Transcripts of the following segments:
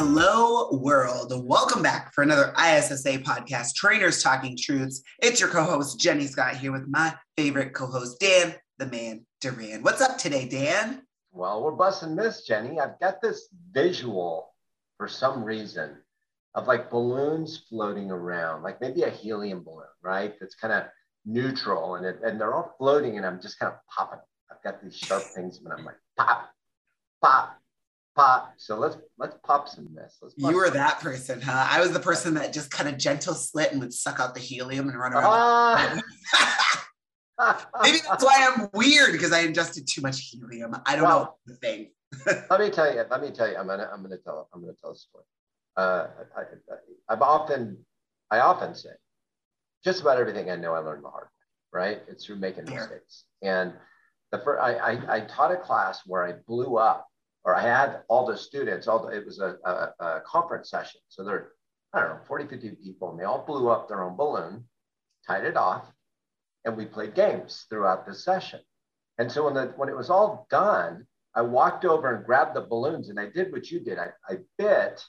Hello, world. Welcome back for another ISSA podcast, Trainers Talking Truths. It's your co host, Jenny Scott, here with my favorite co host, Dan the Man Duran. What's up today, Dan? Well, we're busting this, Jenny. I've got this visual for some reason of like balloons floating around, like maybe a helium balloon, right? That's kind of neutral and, it, and they're all floating and I'm just kind of popping. I've got these sharp things and I'm like, pop, pop, pop. So let's let's pop some this. Let's you were that person, huh? I was the person that just kind of gentle slit and would suck out the helium and run around. Uh, Maybe that's why I'm weird because I ingested too much helium. I don't well, know the thing. let me tell you. Let me tell you. I'm gonna. I'm gonna tell. I'm gonna tell a story. Uh, I, I, I've often. I often say, just about everything I know, I learned the hard way. Right? It's through making mistakes. And the first, I, I, I taught a class where I blew up or I had all the students, all the, it was a, a, a conference session. So there, I don't know, 40, 50 people, and they all blew up their own balloon, tied it off, and we played games throughout the session. And so when, the, when it was all done, I walked over and grabbed the balloons and I did what you did. I, I bit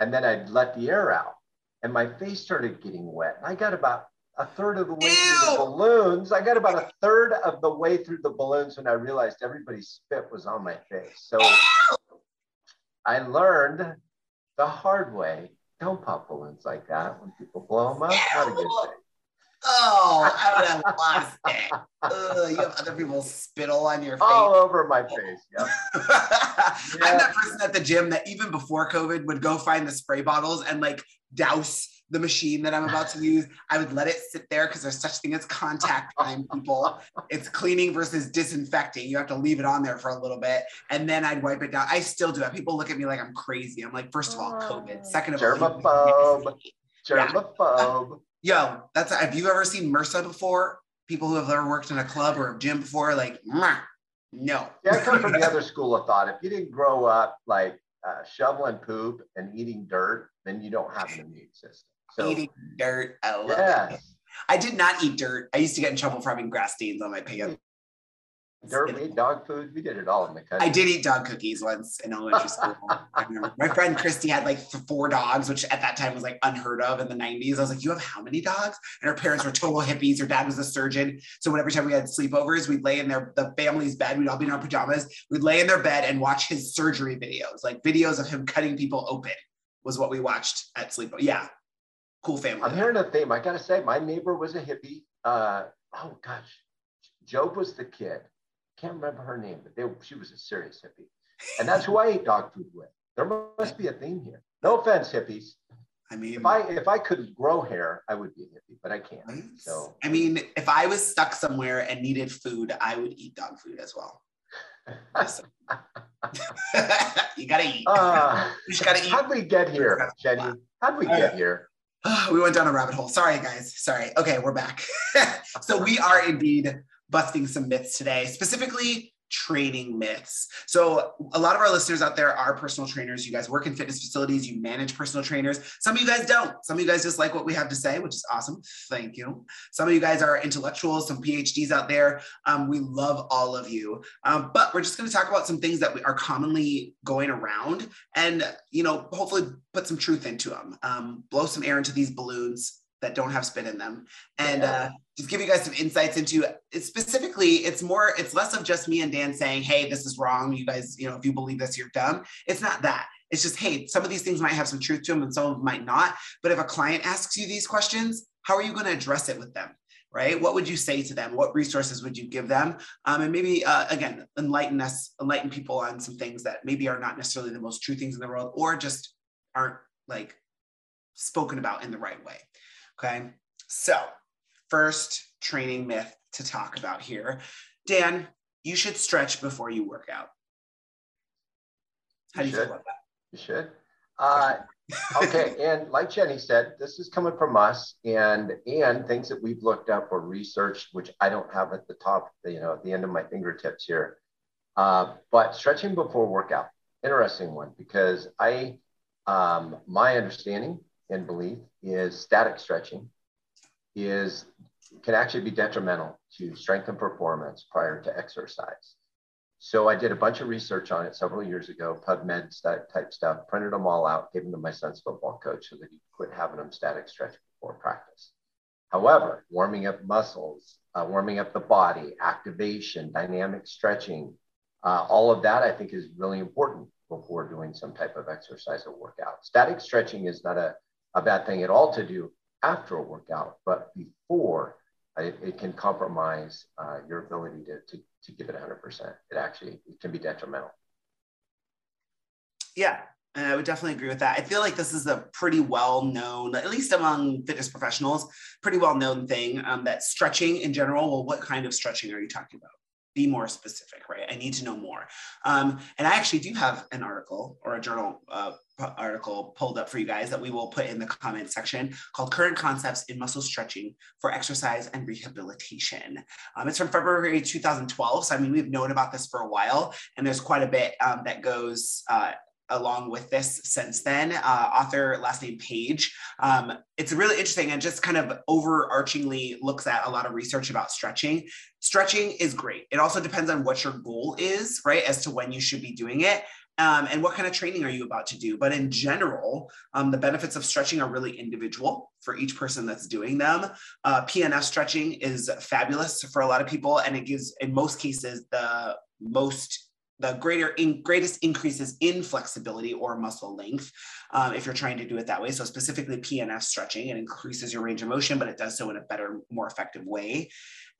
and then I let the air out and my face started getting wet. And I got about a third of the way Ew. through the balloons. I got about a third of the way through the balloons when I realized everybody's spit was on my face. So Ew. I learned the hard way. Don't pop balloons like that when people blow them up. Not a good thing. Oh, I would have lost it. Ugh, you have other people spittle on your face. All over my face. Yep. I'm that person at the gym that even before COVID would go find the spray bottles and like douse the machine that I'm about to use. I would let it sit there because there's such thing as contact time, people. It's cleaning versus disinfecting. You have to leave it on there for a little bit, and then I'd wipe it down. I still do that. People look at me like I'm crazy. I'm like, first of all, COVID. Second of all, germaphobe. Germaphobe. Yeah. Yo, that's. Have you ever seen MRSA before? People who have ever worked in a club or a gym before, like, no. Yeah, I come from the other school of thought. If you didn't grow up like uh, shoveling poop and eating dirt, then you don't have an immune system. So, eating dirt. I love yes. it. I did not eat dirt. I used to get in trouble for having grass stains on my pants. Dirt, we ate dog food. We did it all in the country. I did eat dog cookies once in elementary school. My friend Christy had like four dogs, which at that time was like unheard of in the 90s. I was like, You have how many dogs? And her parents were total hippies. Her dad was a surgeon. So every time we had sleepovers, we'd lay in their the family's bed. We'd all be in our pajamas. We'd lay in their bed and watch his surgery videos, like videos of him cutting people open was what we watched at sleep. Yeah, cool family. I'm hearing a theme. I gotta say, my neighbor was a hippie. Uh, oh gosh, Job was the kid. Can't remember her name, but they, she was a serious hippie, and that's who I ate dog food with. There must be a theme here. No offense, hippies. I mean, if I if I could grow hair, I would be a hippie, but I can't. Right? So I mean, if I was stuck somewhere and needed food, I would eat dog food as well. you gotta eat. Uh, you just gotta eat. How'd we get here, Jenny? How'd we get here? we went down a rabbit hole. Sorry, guys. Sorry. Okay, we're back. so we are indeed busting some myths today, specifically training myths. So, a lot of our listeners out there are personal trainers. You guys work in fitness facilities, you manage personal trainers. Some of you guys don't. Some of you guys just like what we have to say, which is awesome. Thank you. Some of you guys are intellectuals, some PhDs out there. Um, we love all of you. Um, but we're just going to talk about some things that we are commonly going around and, you know, hopefully put some truth into them, um, blow some air into these balloons that don't have spin in them. And uh, just give you guys some insights into it. Specifically it's more it's less of just me and dan saying hey this is wrong. You guys you know if you believe this you're dumb. It's not that. It's just hey some of these things might have some truth to them and some of them might not. But if a client asks you these questions how are you going to address it with them? Right? What would you say to them? What resources would you give them? Um, and maybe uh, again enlighten us enlighten people on some things that maybe are not necessarily the most true things in the world or just aren't like spoken about in the right way Okay. So, first training myth to talk about here. Dan, you should stretch before you work out. How do you, you feel about that? You should. Uh, okay, and like Jenny said, this is coming from us, and and things that we've looked up or researched, which I don't have at the top, you know, at the end of my fingertips here. Uh, but stretching before workout, interesting one because I, um, my understanding and belief is static stretching is can actually be detrimental to strength and performance prior to exercise. So I did a bunch of research on it several years ago, PubMed type stuff, printed them all out, gave them to my son's football coach so that he quit having them static stretch before practice. However, warming up muscles, uh, warming up the body, activation, dynamic stretching, uh, all of that I think is really important before doing some type of exercise or workout. Static stretching is not a, a bad thing at all to do after a workout, but before it, it can compromise uh, your ability to, to, to give it 100%. It actually it can be detrimental. Yeah, and I would definitely agree with that. I feel like this is a pretty well known, at least among fitness professionals, pretty well known thing um, that stretching in general. Well, what kind of stretching are you talking about? Be more specific, right? I need to know more. Um, and I actually do have an article or a journal uh, article pulled up for you guys that we will put in the comment section called Current Concepts in Muscle Stretching for Exercise and Rehabilitation. Um, it's from February 2012. So, I mean, we've known about this for a while, and there's quite a bit um, that goes uh, along with this since then. Uh, author last name Page. Um, it's really interesting and just kind of overarchingly looks at a lot of research about stretching. Stretching is great. It also depends on what your goal is, right, as to when you should be doing it. Um, and what kind of training are you about to do? But in general, um, the benefits of stretching are really individual for each person that's doing them. Uh, PNF stretching is fabulous for a lot of people, and it gives, in most cases, the most the greater in, greatest increases in flexibility or muscle length um, if you're trying to do it that way. So specifically PNF stretching, it increases your range of motion, but it does so in a better, more effective way.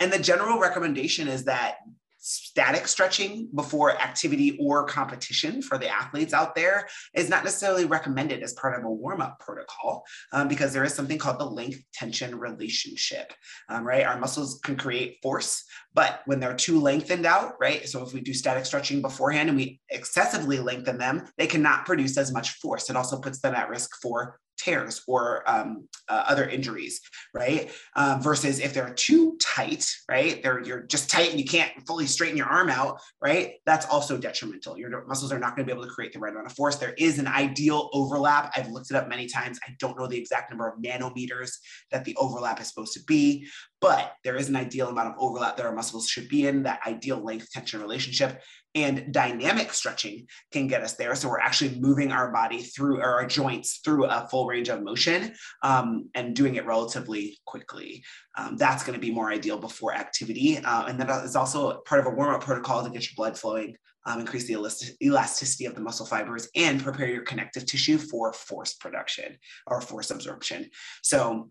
And the general recommendation is that static stretching before activity or competition for the athletes out there is not necessarily recommended as part of a warm-up protocol um, because there is something called the length tension relationship um, right? Our muscles can create force but when they're too lengthened out right? So if we do static stretching beforehand and we excessively lengthen them they cannot produce as much force. It also puts them at risk for tears or um, uh, other injuries, right? Um, versus if they're too tight, right? They're you're just tight and you can't fully straighten your arm out, right? That's also detrimental. Your muscles are not going to be able to create the right amount of force. There is an ideal overlap. I've looked it up many times. I don't know the exact number of nanometers that the overlap is supposed to be, but there is an ideal amount of overlap that our muscles should be in. That ideal length tension relationship and dynamic stretching can get us there. So we're actually moving our body through or our joints through a full range of motion um, and doing it relatively quickly. Um, that's going to be more ideal before activity. Uh, and that is also part of a warm up protocol to get your blood flowing, um, increase the elasticity of the muscle fibers, and prepare your connective tissue for force production or force absorption. So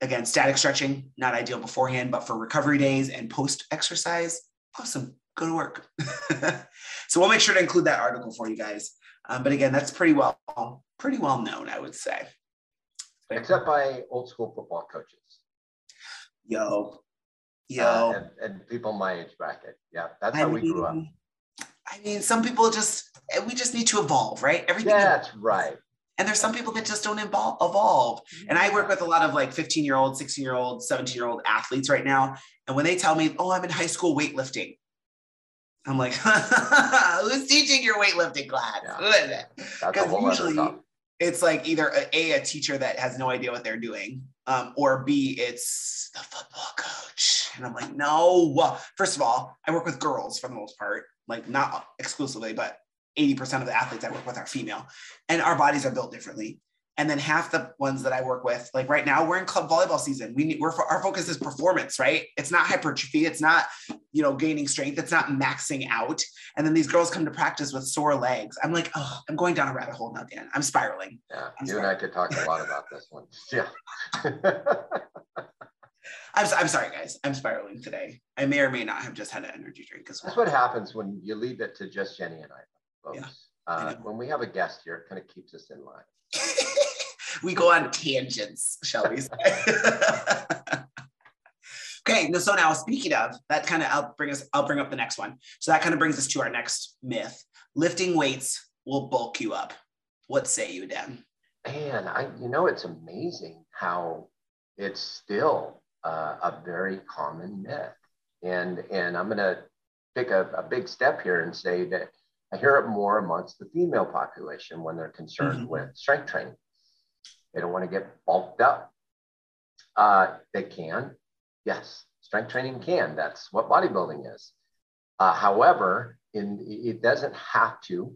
again, static stretching, not ideal beforehand, but for recovery days and post exercise, awesome go to work. so we'll make sure to include that article for you guys. Um, but again, that's pretty well pretty well known, I would say. Except by old school football coaches. Yo, yo, uh, and, and, people my age bracket. Yeah, that's I how mean, we grew up. I mean, some people just we just need to evolve, right? Everything. That's right. And there's some people that just don't evolve. evolve. And I work with a lot of like 15 year old, 16 year old, 17 year old athletes right now. And when they tell me, oh, I'm in high school weightlifting, I'm like, who's teaching your weightlifting class? Yeah. Because usually it's like either a, a, a, teacher that has no idea what they're doing, um, or B, it's the football coach. And I'm like, no. First of all, I work with girls for the most part, like not exclusively, but 80% of the athletes I work with are female, and our bodies are built differently and then half the ones that I work with, like right now, we're in club volleyball season. We need, we're our focus is performance, right? It's not hypertrophy. It's not you know gaining strength. It's not maxing out. And then these girls come to practice with sore legs. I'm like, oh, I'm going down a rabbit hole now, Dan. I'm spiraling. Yeah, I'm you spiraling. and I could talk a lot about this one. Yeah. I'm, I'm sorry, guys. I'm spiraling today. I may or may not have just had an energy drink as well. That's what happens when you leave it to just Jenny and I, folks. Yeah, uh, I when we have a guest here, it kind of keeps us in line. we go on tangents, shall we say? okay, so now speaking of that, kind of I'll bring us. I'll bring up the next one. So that kind of brings us to our next myth: lifting weights will bulk you up. What say you, Dan? Man, I you know it's amazing how it's still uh, a very common myth, and and I'm gonna take a, a big step here and say that I hear it more amongst the female population when they're concerned mm-hmm. with strength training. They don't want to get bulked up. Uh, they can, yes, strength training can. That's what bodybuilding is. Uh, however, in, it doesn't have to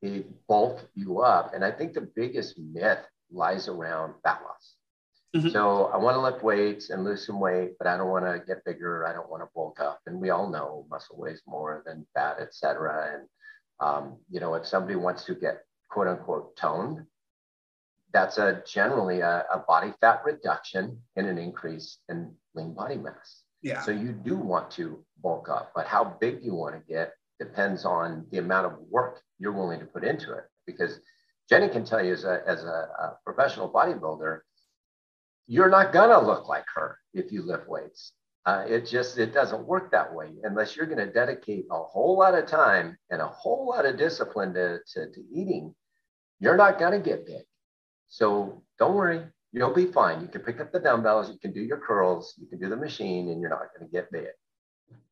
it bulk you up. And I think the biggest myth lies around fat loss. Mm-hmm. So I want to lift weights and lose some weight, but I don't want to get bigger. I don't want to bulk up. And we all know muscle weighs more than fat, et cetera. And, um, you know, if somebody wants to get quote unquote toned, that's a generally a, a body fat reduction and an increase in lean body mass. Yeah. So you do want to bulk up, but how big you want to get depends on the amount of work you're willing to put into it. Because Jenny can tell you as a, as a, a professional bodybuilder, you're not gonna look like her if you lift weights. Uh, it just it doesn't work that way unless you're going to dedicate a whole lot of time and a whole lot of discipline to, to, to eating. You're not going to get big. So don't worry, you'll be fine. You can pick up the dumbbells, you can do your curls, you can do the machine, and you're not going to get big.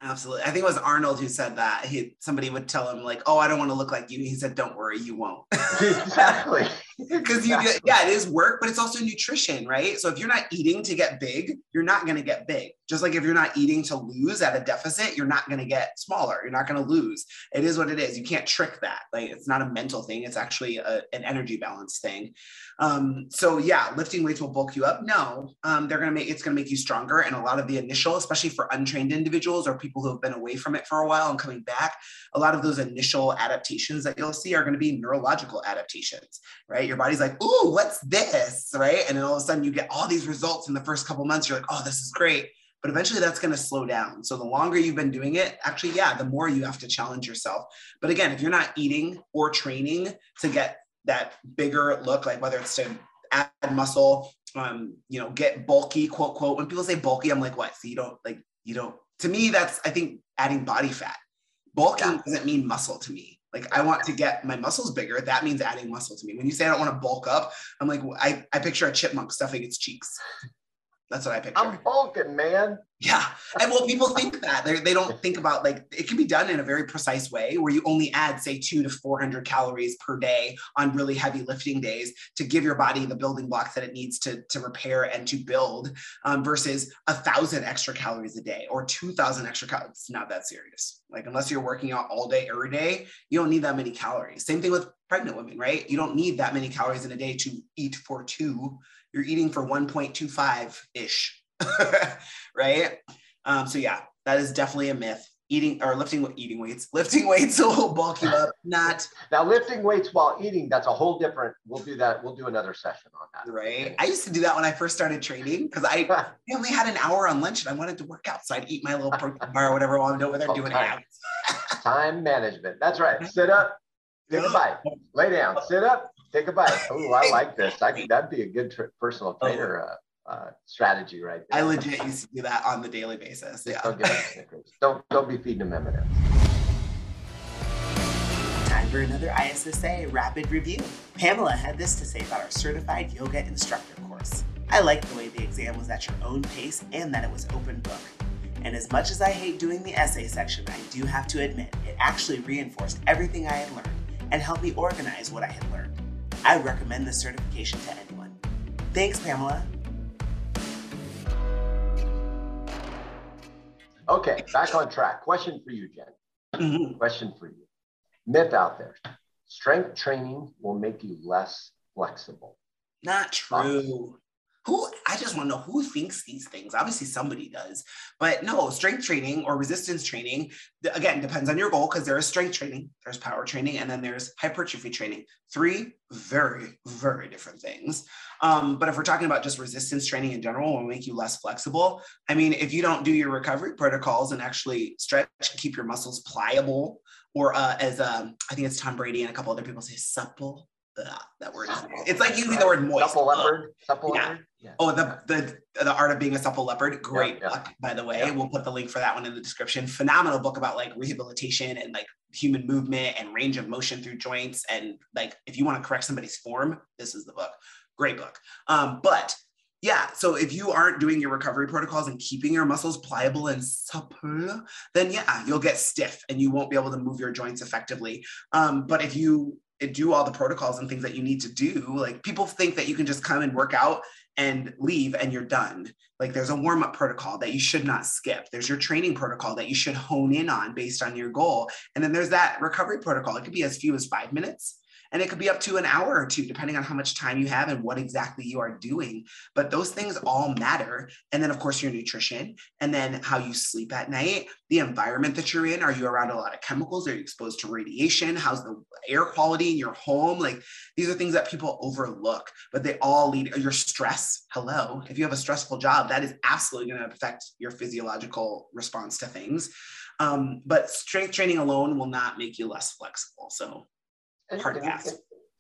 Absolutely. I think it was Arnold who said that. He somebody would tell him like, "Oh, I don't want to look like you." He said, "Don't worry, you won't." exactly. Because you get, yeah, it is work, but it's also nutrition, right? So if you're not eating to get big, you're not going to get big. Just like if you're not eating to lose at a deficit, you're not going to get smaller. You're not going to lose. It is what it is. You can't trick that. Like it's not a mental thing. It's actually a, an energy balance thing. Um, so yeah, lifting weights will bulk you up. No, um, they're going to make it's going to make you stronger. And a lot of the initial, especially for untrained individuals or people who have been away from it for a while and coming back, a lot of those initial adaptations that you'll see are going to be neurological adaptations, right? Your body's like, ooh, what's this? Right. And then all of a sudden you get all these results in the first couple months. You're like, oh, this is great. But eventually that's going to slow down. So the longer you've been doing it, actually, yeah, the more you have to challenge yourself. But again, if you're not eating or training to get that bigger look, like whether it's to add muscle, um, you know, get bulky, quote, quote. When people say bulky, I'm like, what? So you don't like, you don't, to me, that's, I think, adding body fat. Bulking yeah. doesn't mean muscle to me. Like I want to get my muscles bigger. That means adding muscle to me. When you say I don't want to bulk up, I'm like, I, I picture a chipmunk stuffing its cheeks. That's what I picture. I'm bulking, man. Yeah. And well, people think that they they don't think about like it can be done in a very precise way where you only add, say, two to 400 calories per day on really heavy lifting days to give your body the building blocks that it needs to, to repair and to build um, versus a thousand extra calories a day or 2,000 extra calories. It's not that serious. Like, unless you're working out all day, every day, you don't need that many calories. Same thing with pregnant women, right? You don't need that many calories in a day to eat for two you're eating for 1.25 ish, right? Um, so yeah, that is definitely a myth. Eating or lifting eating weights, lifting weights will bulk you up. Not now lifting weights while eating. That's a whole different. We'll do that. We'll do another session on that. Right. I used to do that when I first started training because I only had an hour on lunch and I wanted to work out, so I'd eat my little protein bar or whatever while I'm doing, they're oh, doing time. time management. That's right. Sit up, take a bite, lay down, sit up, Take a bite. Oh, I like this. I, that'd be a good personal oh. trainer uh, uh, strategy right there. I legit used to do that on the daily basis. Yeah. Don't, don't, don't be feeding them M&M's. Time for another ISSA rapid review. Pamela had this to say about our certified yoga instructor course. I liked the way the exam was at your own pace and that it was open book. And as much as I hate doing the essay section, I do have to admit it actually reinforced everything I had learned and helped me organize what I had learned. I recommend this certification to anyone. Thanks, Pamela. Okay, back on track. Question for you, Jen. Mm-hmm. Question for you. Myth out there strength training will make you less flexible. Not true who I just want to know who thinks these things. Obviously, somebody does, but no, strength training or resistance training, again, depends on your goal because there is strength training, there's power training, and then there's hypertrophy training. Three very, very different things. Um, but if we're talking about just resistance training in general, will make you less flexible. I mean, if you don't do your recovery protocols and actually stretch keep your muscles pliable, or uh, as um, I think it's Tom Brady and a couple other people say supple, ugh, that word is. It's like using the word moist. Supple leopard. Supple Yeah. leopard. Yeah. Oh, the the the art of being a supple leopard. Great yeah. book, by the way. Yeah. We'll put the link for that one in the description. Phenomenal book about like rehabilitation and like human movement and range of motion through joints. And like if you want to correct somebody's form, this is the book. Great book. Um, but yeah, so if you aren't doing your recovery protocols and keeping your muscles pliable and supple, then yeah, you'll get stiff and you won't be able to move your joints effectively. Um, but if you do all the protocols and things that you need to do, like people think that you can just come and work out and leave and you're done. Like there's a warm up protocol that you should not skip. There's your training protocol that you should hone in on based on your goal. And then there's that recovery protocol. It could be as few as five minutes and it could be up to an hour or two, depending on how much time you have and what exactly you are doing. But those things all matter. And then, of course, your nutrition, and then how you sleep at night, the environment that you're in. Are you around a lot of chemicals? Are you exposed to radiation? How's the air quality in your home? Like these are things that people overlook, but they all lead your stress. Hello. If you have a stressful job, that is absolutely going to affect your physiological response to things. Um, but strength training alone will not make you less flexible. So hard and, pass.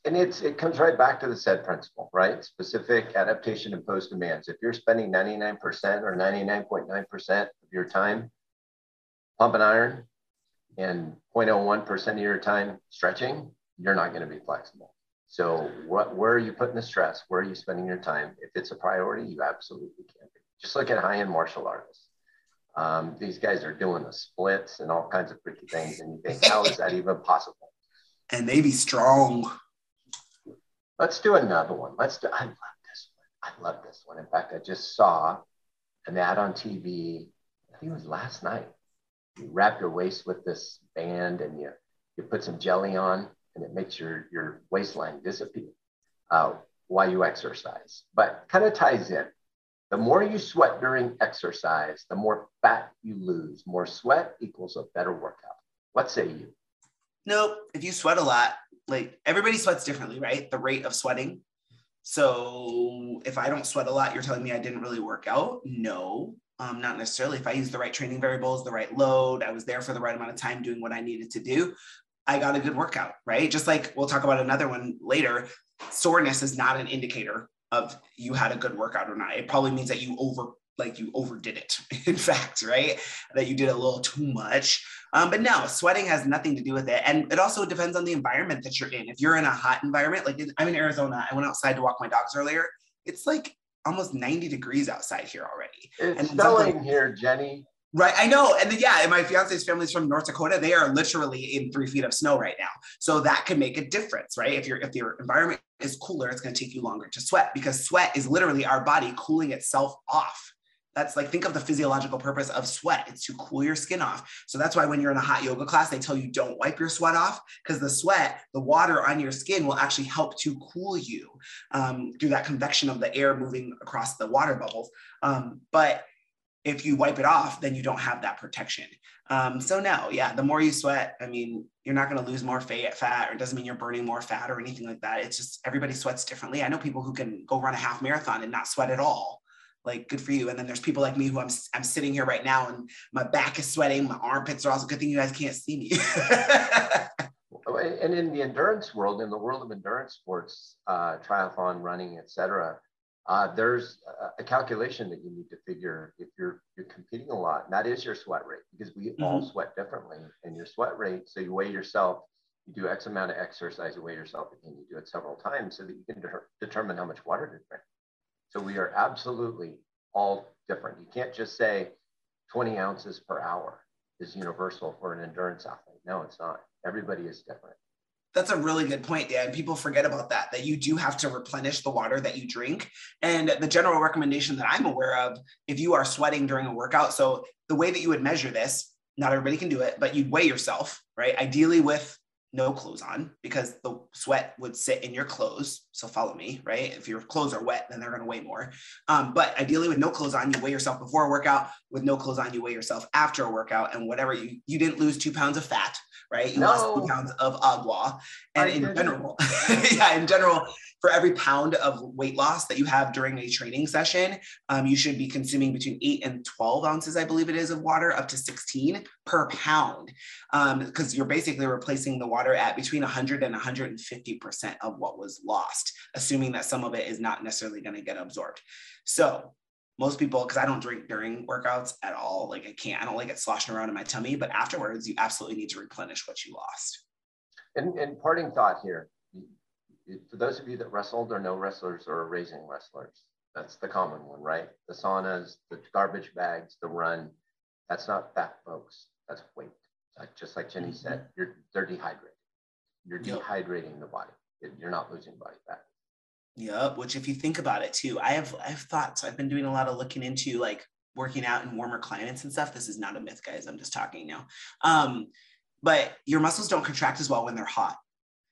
and it's it comes right back to the SAID principle, right? Specific adaptation imposed demands. If you're spending 99% or 99.9% of your time pumping iron and 0.01% of your time stretching, you're not going to be flexible. So what where are you putting the stress? Where are you spending your time? If it's a priority, you absolutely can be. Just look at high-end martial artists. Um, these guys are doing the splits and all kinds of freaky things, and you think, how is that even possible? And they be strong. Let's do another one. Let's do, I love this one. I love this one. In fact, I just saw an ad on TV. I think it was last night. You wrap your waist with this band and you, you put some jelly on and it makes your, your waistline disappear uh, while you exercise. But kind of ties in. The more you sweat during exercise, the more fat you lose. More sweat equals a better workout. What say you? Nope. If you sweat a lot, like everybody sweats differently, right? The rate of sweating. So if I don't sweat a lot, you're telling me I didn't really work out? No, um, not necessarily. If I use the right training variables, the right load, I was there for the right amount of time doing what I needed to do, I got a good workout, right? Just like we'll talk about another one later. Soreness is not an indicator of you had a good workout or not. It probably means that you over like you overdid it in fact right that you did a little too much um, but no sweating has nothing to do with it and it also depends on the environment that you're in if you're in a hot environment like i'm in arizona i went outside to walk my dogs earlier it's like almost 90 degrees outside here already It's And snowing here, Jenny. Right, I know, and then, yeah, and my fiance's family's from North Dakota. They are literally in three feet of snow right now, so that can make a difference, right? If your if your environment is cooler, it's going to take you longer to sweat because sweat is literally our body cooling itself off. That's like think of the physiological purpose of sweat. It's to cool your skin off. So that's why when you're in a hot yoga class, they tell you don't wipe your sweat off because the sweat, the water on your skin will actually help to cool you um, through that convection of the air moving across the water bubbles. Um, but if you wipe it off, then you don't have that protection. Um, so no, yeah, the more you sweat, I mean, you're not going to lose more fat, fat, or it doesn't mean you're burning more fat or anything like that. It's just everybody sweats differently. I know people who can go run a half marathon and not sweat at all. Like good for you. And then there's people like me who I'm I'm sitting here right now and my back is sweating, my armpits are also good thing you guys can't see me. And in the endurance world, in the world of endurance sports, uh, triathlon, running, etc., uh, there's a, calculation that you need to figure if you're you're competing a lot, and that is your sweat rate because we all sweat differently. And your sweat rate, so you weigh yourself, you do X amount of exercise, you weigh yourself, and you do it several times so that you can de- determine how much water to drink. So we are absolutely all different. You can't just say 20 ounces per hour is universal for an endurance athlete. No, it's not. Everybody is different. That's a really good point, Dan. People forget about that, that you do have to replenish the water that you drink. And the general recommendation that I'm aware of, if you are sweating during a workout, so the way that you would measure this, not everybody can do it, but you'd weigh yourself, right? Ideally with no clothes on because the sweat would sit in your clothes. So follow me, right? If your clothes are wet, then they're going to weigh more. Um, but ideally, with no clothes on, you weigh yourself before a workout. With no clothes on, you weigh yourself after a workout. And whatever you you didn't lose two pounds of fat, right? You lost two No. pounds of agua. And I in didn't. general, yeah, in general, for every pound of weight loss that you have during a training session, um, you should be consuming between eight and 12 ounces, I believe it is, of water, up to 16 per pound, because um, you're basically replacing the water at between 100 and 150% of what was lost, assuming that some of it is not necessarily going to get absorbed. So most people, because I don't drink during workouts at all, like I can't, I don't like it sloshing around in my tummy, but afterwards, you absolutely need to replenish what you lost. And, and parting thought here for those of you that wrestled or know wrestlers or are raising wrestlers, that's the common one, right? The saunas, the garbage bags, the run. That's not fat, folks. That's weight. Like, just like Jenny mm-hmm. said, you're they're dehydrated. You're yep. dehydrating the body. You're not losing body fat. Yep. Which, if you think about it too, I have I've thought so. I've been doing a lot of looking into like working out in warmer climates and stuff. This is not a myth, guys. I'm just talking now. Um, but your muscles don't contract as well when they're hot.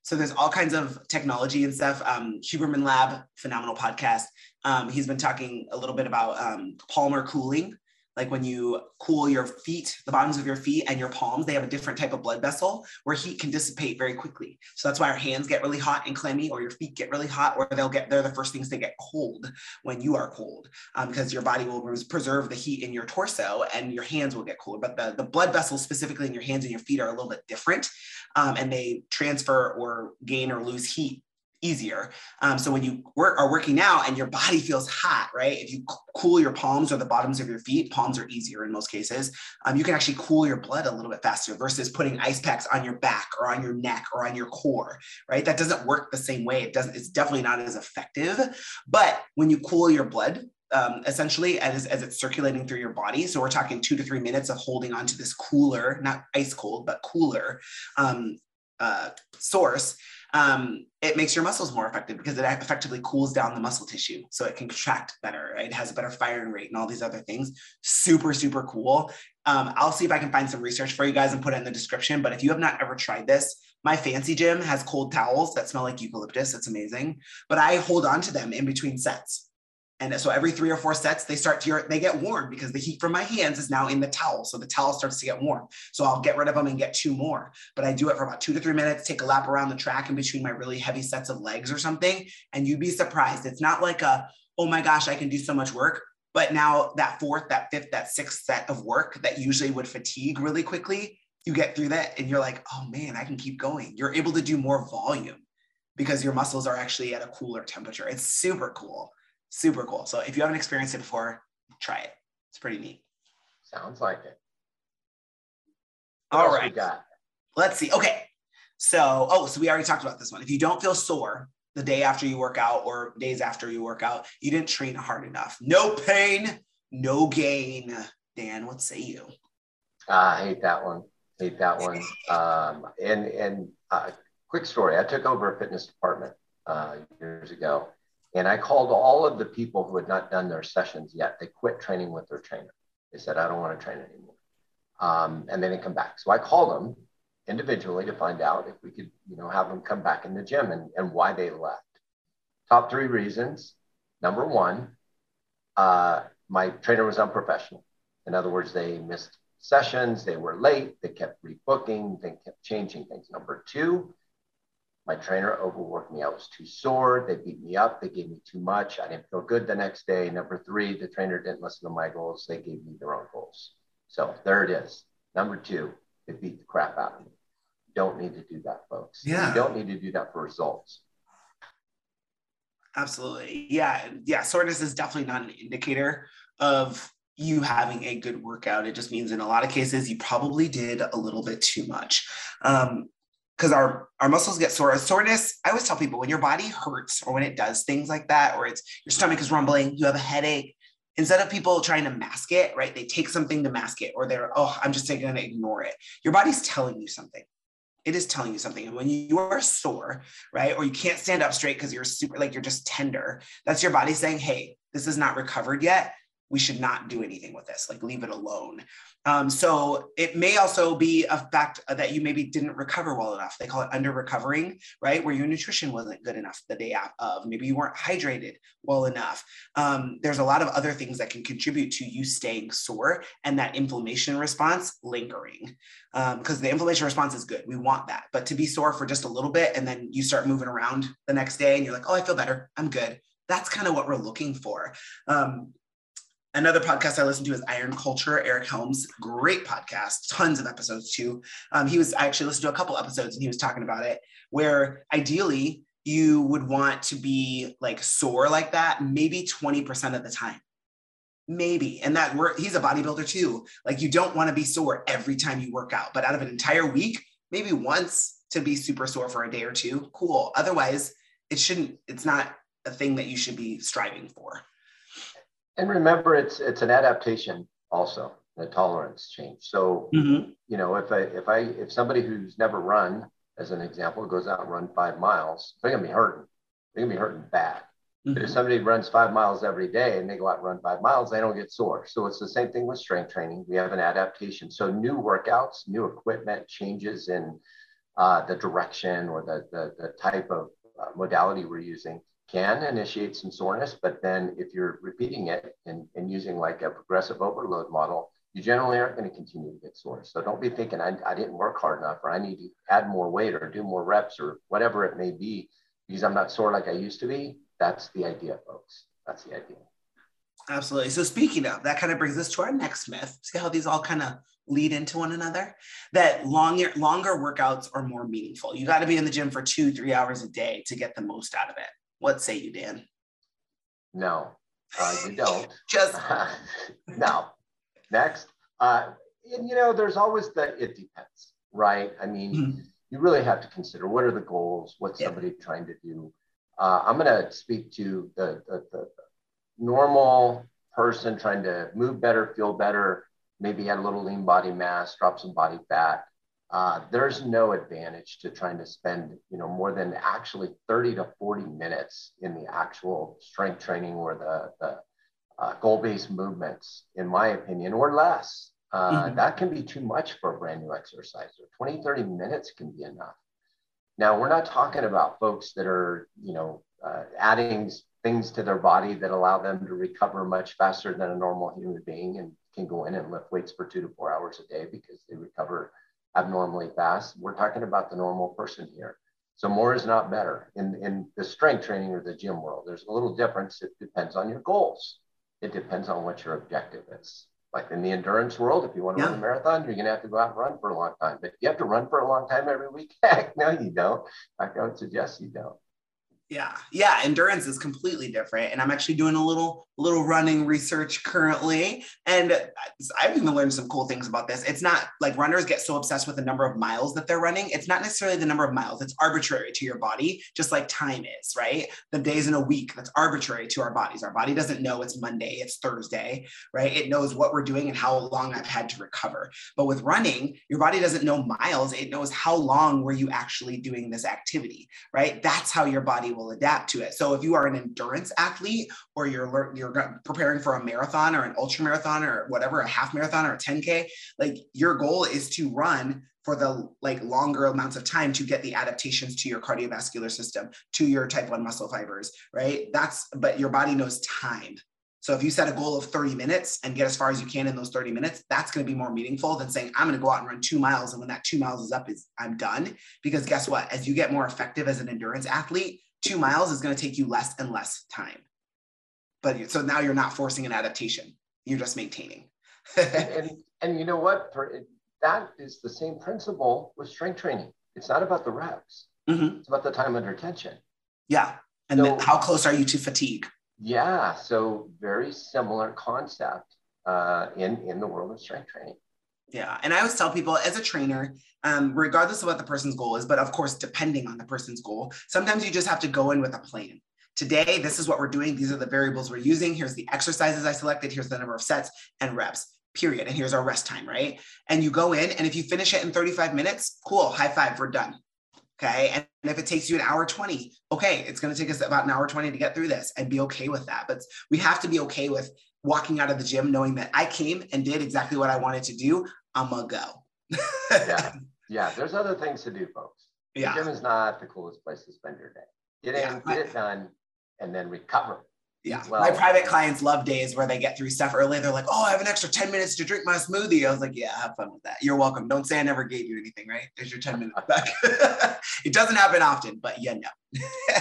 So there's all kinds of technology and stuff. Um, Huberman Lab, phenomenal podcast. Um, he's been talking a little bit about um, palmar cooling, like when you cool your feet, the bottoms of your feet and your palms, they have a different type of blood vessel where heat can dissipate very quickly. So that's why our hands get really hot and clammy, or your feet get really hot, or they'll get, they're the first things to get cold when you are cold, um, because your body will preserve the heat in your torso and your hands will get cooler. But the, the blood vessels, specifically in your hands and your feet, are a little bit different um, and they transfer or gain or lose heat easier. Um, so when you work are working out and your body feels hot, right? If you cool your palms or the bottoms of your feet, palms are easier in most cases. Um, you can actually cool your blood a little bit faster versus putting ice packs on your back or on your neck or on your core, right? That doesn't work the same way. It doesn't. It's definitely not as effective. But when you cool your blood, um, essentially as, as it's circulating through your body. So we're talking two to three minutes of holding onto this cooler, not ice cold, but cooler um, uh, source um, it makes your muscles more effective because it effectively cools down the muscle tissue. So it can contract better right? it has a better firing rate and all these other things. Super super cool. Um, i'll see if i can find some research for you guys and put it in the description. But if you have not ever tried this my fancy gym has cold towels that smell like eucalyptus. It's amazing. But i hold on to them in between sets and so every three or four sets, they start to, they get warm because the heat from my hands is now in the towel. So the towel starts to get warm. So I'll get rid of them and get two more. But I do it for about two to three minutes, take a lap around the track in between my really heavy sets of legs or something. And you'd be surprised. It's not like a, oh my gosh, I can do so much work. But now that fourth, that fifth, that sixth set of work that usually would fatigue really quickly, you get through that and you're like, oh man, I can keep going. You're able to do more volume because your muscles are actually at a cooler temperature. It's super cool super cool. So if you haven't experienced it before, try it. It's pretty neat. Sounds like it. What All right. Let's see. Okay. So, oh, so we already talked about this one. If you don't feel sore the day after you work out or days after you work out, you didn't train hard enough. No pain, no gain. Dan, what say you? Uh, I hate that one. Hate that one. Um, and and uh, quick story. I took over a fitness department uh, years ago, and I called all of the people who had not done their sessions yet. They quit training with their trainer. They said, I don't want to train anymore. Um, and then they didn't come back. So I called them individually to find out if we could, you know, have them come back in the gym and, and why they left. Top three reasons. Number one, uh, my trainer was unprofessional. In other words, they missed sessions, they were late, they kept rebooking, they kept changing things. Number two, my trainer overworked me. I was too sore. They beat me up. They gave me too much. I didn't feel good the next day. Number three, the trainer didn't listen to my goals. They gave me their own goals. So there it is. Number two, they beat the crap out of me. You don't need to do that, folks. Yeah. You don't need to do that for results. Absolutely. Yeah. Yeah. Soreness is definitely not an indicator of you having a good workout. It just means in a lot of cases, you probably did a little bit too much. Um, because our our muscles get sore. Soreness, I always tell people when your body hurts or when it does things like that, or it's your stomach is rumbling, you have a headache. Instead of people trying to mask it, right? They take something to mask it, or they're, oh, I'm just going to ignore it. Your body's telling you something. It is telling you something. And when you are sore, right, or you can't stand up straight because you're super, like you're just tender, that's your body saying, hey, this is not recovered yet we should not do anything with this, like leave it alone. Um, so it may also be a fact that you maybe didn't recover well enough. They call it under recovering, right? Where your nutrition wasn't good enough the day of. Maybe you weren't hydrated well enough. Um, there's a lot of other things that can contribute to you staying sore and that inflammation response lingering. Because um, the inflammation response is good. We want that. But to be sore for just a little bit and then you start moving around the next day and you're like, oh, I feel better. I'm good that's kind of what we're looking for. Um, Another podcast I listened to is Iron Culture, Eric Helms, great podcast, tons of episodes too. Um, he was I actually listened to a couple episodes and he was talking about it, where ideally you would want to be like sore like that, maybe 20% of the time. Maybe. And that work, he's a bodybuilder too. Like you don't want to be sore every time you work out, but out of an entire week, maybe once to be super sore for a day or two, cool. Otherwise, it shouldn't, it's not a thing that you should be striving for. And remember, it's it's an adaptation also, a tolerance change. So mm-hmm. you know, if I if I if somebody who's never run, as an example, goes out and run five miles, they're gonna be hurting. They're gonna be hurting bad. Mm-hmm. But if mm-hmm. somebody runs five miles every day and they go out and run five miles, they don't get sore. So it's the same thing with strength training. We have an adaptation. So new workouts, new equipment, changes in uh, the direction or the, the, the type of uh, modality we're using can initiate some soreness, but then if you're repeating it and, and using like a progressive overload model, you generally aren't going to continue to get sore. So don't be thinking I, I didn't work hard enough or I need to add more weight or do more reps or whatever it may be because I'm not sore like I used to be. That's the idea, folks. That's the idea. Absolutely. So speaking of, that kind of brings us to our next myth. See how these all kind of lead into one another? That longer longer workouts are more meaningful. You got to be in the gym for two, three hours a day to get the most out of it. What say you, Dan? No, uh, you don't. Just no. Next, uh, and you know, there's always the it depends, right? I mean, mm-hmm. you really have to consider what are the goals, what's yeah. somebody trying to do. Uh, I'm going to speak to the, the, the normal person trying to move better, feel better, maybe add a little lean body mass, drop some body fat uh, there's no advantage to trying to spend you know more than actually 30 to 40 minutes in the actual strength training or the, the uh, goal-based movements in my opinion or less. Uh, mm-hmm. that can be too much for a brand new exerciser. 20 30 minutes can be enough. Now we're not talking about folks that are you know uh, adding things to their body that allow them to recover much faster than a normal human being and can go in and lift weights for two to four hours a day because they recover abnormally fast. We're talking about the normal person here. So more is not better in, in the strength training or the gym world. There's a little difference. It depends on your goals. It depends on what your objective is. Like in the endurance world, if you want to yeah. run a marathon, you're going to have to go out and run for a long time. But you have to run for a long time every week. Heck, no, you don't. I don't suggest you don't. Yeah, yeah, endurance is completely different, and I'm actually doing a little little running research currently, and I've even learned some cool things about this. It's not like runners get so obsessed with the number of miles that they're running. It's not necessarily the number of miles; it's arbitrary to your body, just like time is, right? The days in a week that's arbitrary to our bodies. Our body doesn't know it's Monday, it's Thursday, right? It knows what we're doing and how long I've had to recover. But with running, your body doesn't know miles; it knows how long were you actually doing this activity, right? That's how your body will adapt to it. So if you are an endurance athlete or you're you're preparing for a marathon or an ultra marathon or whatever, a half marathon or a 10k, like your goal is to run for the like longer amounts of time to get the adaptations to your cardiovascular system, to your type 1 muscle fibers, right? That's but your body knows time. So if you set a goal of 30 minutes and get as far as you can in those 30 minutes, that's going to be more meaningful than saying, I'm going to go out and run two miles. And when that two miles is up, is I'm done. Because guess what? As you get more effective as an endurance athlete, two miles is going to take you less and less time. But so now you're not forcing an adaptation. You're just maintaining. and, and, you know what? For, that is the same principle with strength training. It's not about the reps. Mm-hmm. It's about the time under tension. Yeah. And so, how close are you to fatigue? Yeah. So very similar concept uh, in, in the world of strength training. Yeah. And I always tell people as a trainer, um, regardless of what the person's goal is, but of course, depending on the person's goal, sometimes you just have to go in with a plan. Today, this is what we're doing. These are the variables we're using. Here's the exercises I selected. Here's the number of sets and reps, period. And here's our rest time, right? And you go in, and if you finish it in 35 minutes, cool, high five, we're done. Okay. And if it takes you an hour 20, okay, it's going to take us about an hour 20 to get through this and be okay with that. But we have to be okay with walking out of the gym knowing that I came and did exactly what I wanted to do, I'm gonna go. yeah. Yeah. There's other things to do, folks. Yeah. The gym is not the coolest place to spend your day. Get in, Yeah. get it done, and then recover. Yeah. Well- my private clients love days where they get through stuff early. They're like, oh, I have an extra 10 minutes to drink my smoothie. I was like, yeah, have fun with that. You're welcome. Don't say I never gave you anything, right? There's your 10 minutes back. it doesn't happen often, but yeah, no.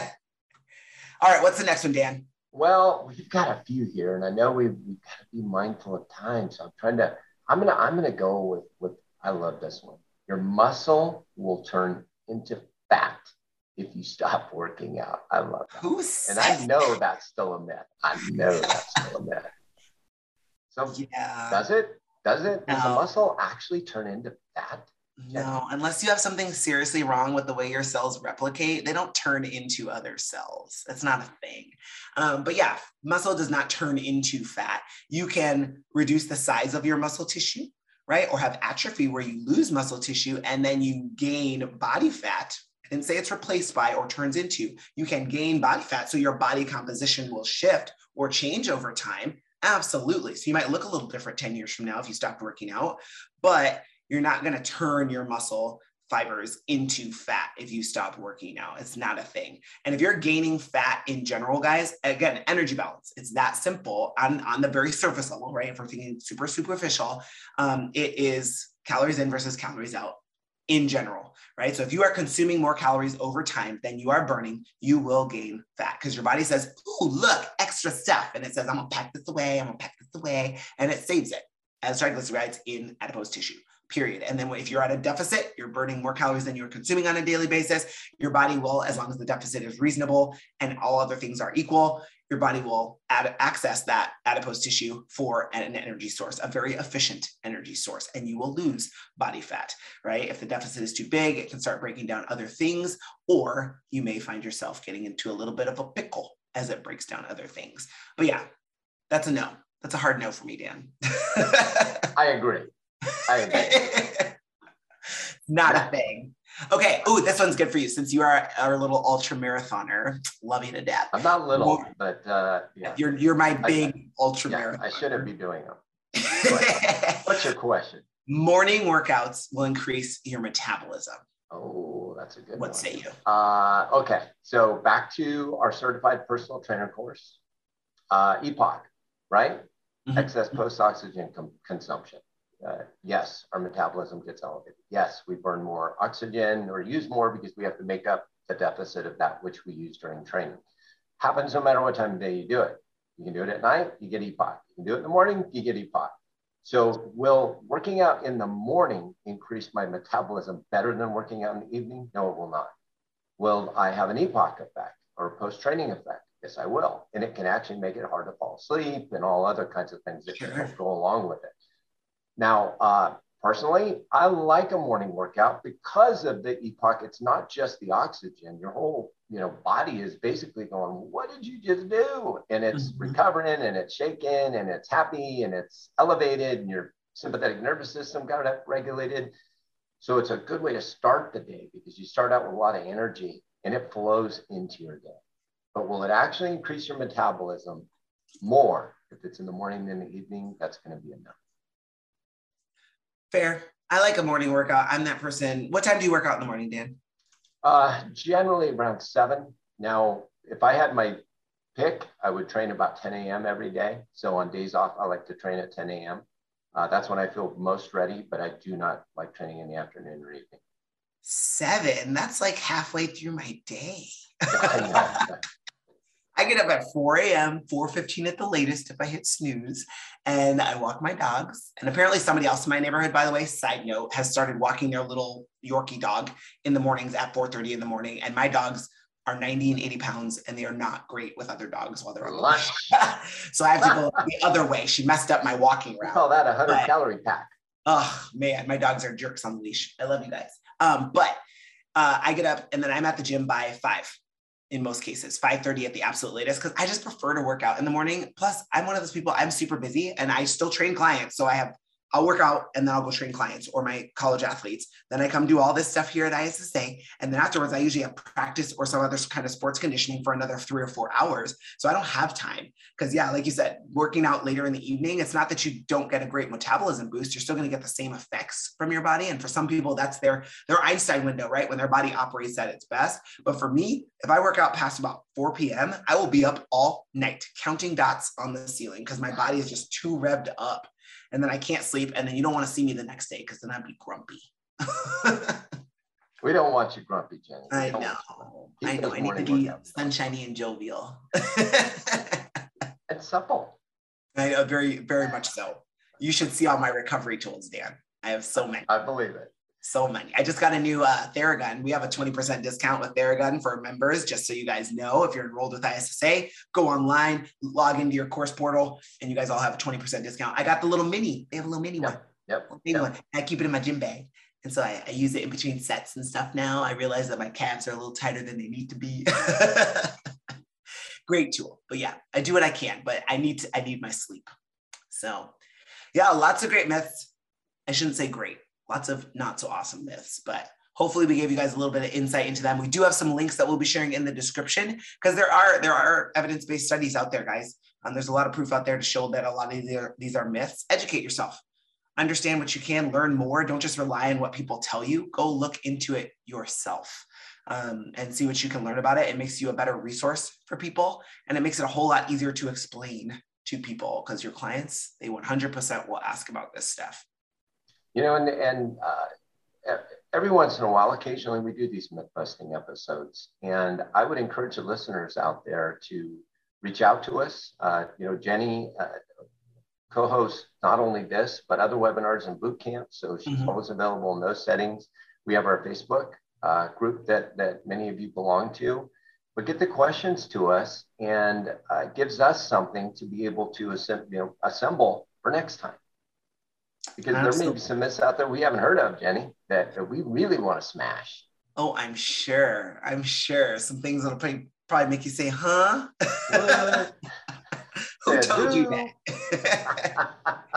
All right, what's the next one, Dan? Well, we've got a few here, and I know we've, we've got to be mindful of time. So I'm trying to. I'm gonna. I'm gonna go with with. I love this one. Your muscle will turn into fat if you stop working out. I love that. Who And I know that's still a myth. I know that's still a myth. So Yeah. does it? Does it? Does the muscle actually turn into fat? No, unless you have something seriously wrong with the way your cells replicate, they don't turn into other cells. That's not a thing. Um, but yeah, muscle does not turn into fat. You can reduce the size of your muscle tissue, right? Or have atrophy where you lose muscle tissue and then you gain body fat. And say it's replaced by or turns into. You can gain body fat, so your body composition will shift or change over time. Absolutely. So you might look a little different 10 years from now if you stopped working out, but you're not going to turn your muscle fibers into fat if you stop working out. It's not a thing. And if you're gaining fat in general, guys, again, energy balance. It's that simple on, on the very surface level, right? If we're thinking super superficial, um, it is calories in versus calories out in general, right? So if you are consuming more calories over time than you are burning, you will gain fat because your body says, "Ooh, look, extra stuff," and it says, "I'm gonna pack this away. I'm gonna pack this away," and it saves it as triglycerides in adipose tissue. Period. And then if you're at a deficit, you're burning more calories than you're consuming on a daily basis. Your body will, as long as the deficit is reasonable and all other things are equal, your body will add, access that adipose tissue for an energy source, a very efficient energy source, and you will lose body fat, right? If the deficit is too big, it can start breaking down other things, or you may find yourself getting into a little bit of a pickle as it breaks down other things. But yeah, that's a no. That's a hard no for me, Dan. I agree. I. Not a thing. Okay. Oh, this one's good for you since you are our little ultra marathoner. Love you to death. I'm not little, Well- but uh, yeah, You're you're my big ultra yeah, marathoner. I shouldn't be doing them. What's your question? Morning workouts will increase your metabolism. Oh, that's a good one. What one. say you? Uh, okay, so back to our certified personal trainer course. Uh, EPOC, right? Mhm. Excess post oxygen com- consumption. Uh, yes, our metabolism gets elevated. Yes, we burn more oxygen or use more because we have to make up the deficit of that which we use during training. Happens no matter what time of day you do it. You can do it at night, you get EPOC. You can do it in the morning, you get EPOC. So, will working out in the morning increase my metabolism better than working out in the evening? No, it will not. Will I have an EPOC effect or a post training effect? Yes, I will. And it can actually make it hard to fall asleep and all other kinds of things that Sure. go along with it. Now, uh, personally, I like a morning workout because of the EPOC. It's not just the oxygen. Your whole, you know, body is basically going, "What did you just do?" And it's Mhm. recovering, and it's shaking, and it's happy, and it's elevated, and your sympathetic nervous system got it regulated. So it's a good way to start the day because you start out with a lot of energy, and it flows into your day. But will it actually increase your metabolism more if it's in the morning than the evening? That's going to be a no. Fair. I like a morning workout. I'm that person. What time do you work out in the morning, Dan? Uh, generally around seven. Now, if I had my pick, I would train about 10 a.m. every day. So on days off, I like to train at 10 a.m. Uh, that's when I feel most ready, but I do not like training in the afternoon or evening. Seven. That's like halfway through my day. I get up at 4 a.m., 4:15 at the latest if I hit snooze, and I walk my dogs. And apparently, somebody else in my neighborhood, by the way, side note, has started walking their little Yorkie dog in the mornings at 4:30 in the morning. And my dogs are 90 and 80 pounds, and they are not great with other dogs while they're on the leash. so I have to go the other way. She messed up my walking We route. call that a 100 But- calorie pack. Oh man, my dogs are jerks on the leash. I love you guys. Um, but uh, I get up and then I'm at the gym by five in most cases, 5:30 at the absolute latest, because I just prefer to work out in the morning. Plus, I'm one of those people, I'm super busy and I still train clients. So I have I'll work out and then I'll go train clients or my college athletes. Then I come do all this stuff here at ISSA. And then afterwards, I usually have practice or some other kind of sports conditioning for another three or four hours. So I don't have time. Because, yeah, like you said, working out later in the evening, it's not that you don't get a great metabolism boost. You're still going to get the same effects from your body. And for some people, that's their, their Einstein window, right? When their body operates at its best. But for me, if I work out past about 4 p.m., I will be up all night counting dots on the ceiling because my body is just too revved up and then I can't sleep, and then you don't want to see me the next day because then I'd be grumpy. we don't want you grumpy, Jenny. We I know. I know. I need to be sunshiny and jovial. and supple. I know, very, very much so. You should see all my recovery tools, Dan. I have so many. I believe it so many. I just got a new uh, Theragun. We have a 20% discount with Theragun for members, just so you guys know. If you're enrolled with ISSA, go online, log into your course portal, and you guys all have a 20% discount. I got the little mini. They have a little mini yep. one. Yep. yep. One. I keep it in my gym bag. And so I, I, use it in between sets and stuff now. I realize that my calves are a little tighter than they need to be. Great tool. But yeah, I do what I can, but I need to, I need my sleep. So yeah, lots of great myths. I shouldn't say great lots of not so awesome myths, but hopefully we gave you guys a little bit of insight into them. We do have some links that we'll be sharing in the description because there are there are evidence-based studies out there, guys. Um, there's a lot of proof out there to show that a lot of these are, these are myths. Educate yourself. Understand what you can, learn more. Don't just rely on what people tell you. Go look into it yourself um, and see what you can learn about it. It makes you a better resource for people and it makes it a whole lot easier to explain to people because your clients, they 100% will ask about this stuff. You know, and, and uh, every once in a while, occasionally we do these myth busting episodes. And I would encourage the listeners out there to reach out to us. Uh, you know, Jenny uh, co hosts not only this, but other webinars and boot camps. So she's mm-hmm. always available in those settings. We have our Facebook uh, group that, that many of you belong to. But get the questions to us and uh, gives us something to be able to assemble, you know, assemble for next time because Absolutely. there may be some myths out there we haven't heard of, Jenny, that, that we really want to smash. Oh, I'm sure. I'm sure. Some things that'll probably, probably make you say, huh? Who told you that?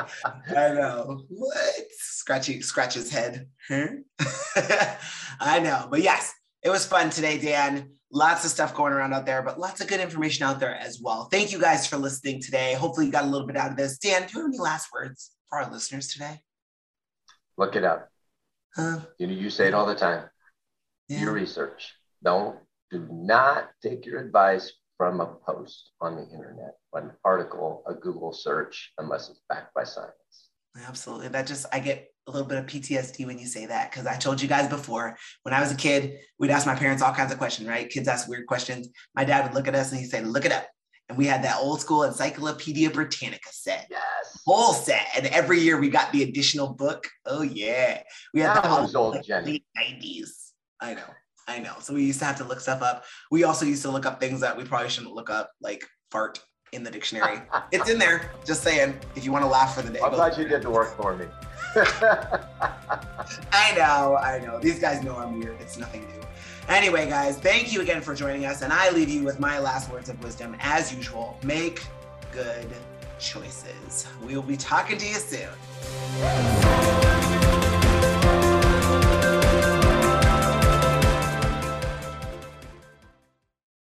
I know. What? Scratchy, scratch his head. Huh? I know. But yes, it was fun today, Dan. Lots of stuff going around out there, but lots of good information out there as well. Thank you guys for listening today. Hopefully, you got a little bit out of this. Dan, do you have any last words? For our listeners today? Look it up. Huh? You know, you say it all the time. Yeah. Your research. Don't do not take your advice from a post on the internet, an article, a Google search, unless it's backed by science. Absolutely. That just I get a little bit of PTSD when you say that because I told you guys before when I was a kid, we'd ask my parents all kinds of questions, right? Kids ask weird questions. My dad would look at us and he'd say, "Look it up." And we had that old school Encyclopedia Britannica set. Yes. Full set. And every year we got the additional book. Oh, yeah. We had that the was old, like, late 90s. I know. I know. So we used to have to look stuff up. We also used to look up things that we probably shouldn't look up, like fart in the dictionary. it's in there. Just saying, if you want to laugh for the day. I'm glad you did the work for me. I know. I know. These guys know I'm weird. It's nothing new. Anyway, guys, thank you again for joining us. And I leave you with my last words of wisdom. As usual, make good choices. We will be talking to you soon.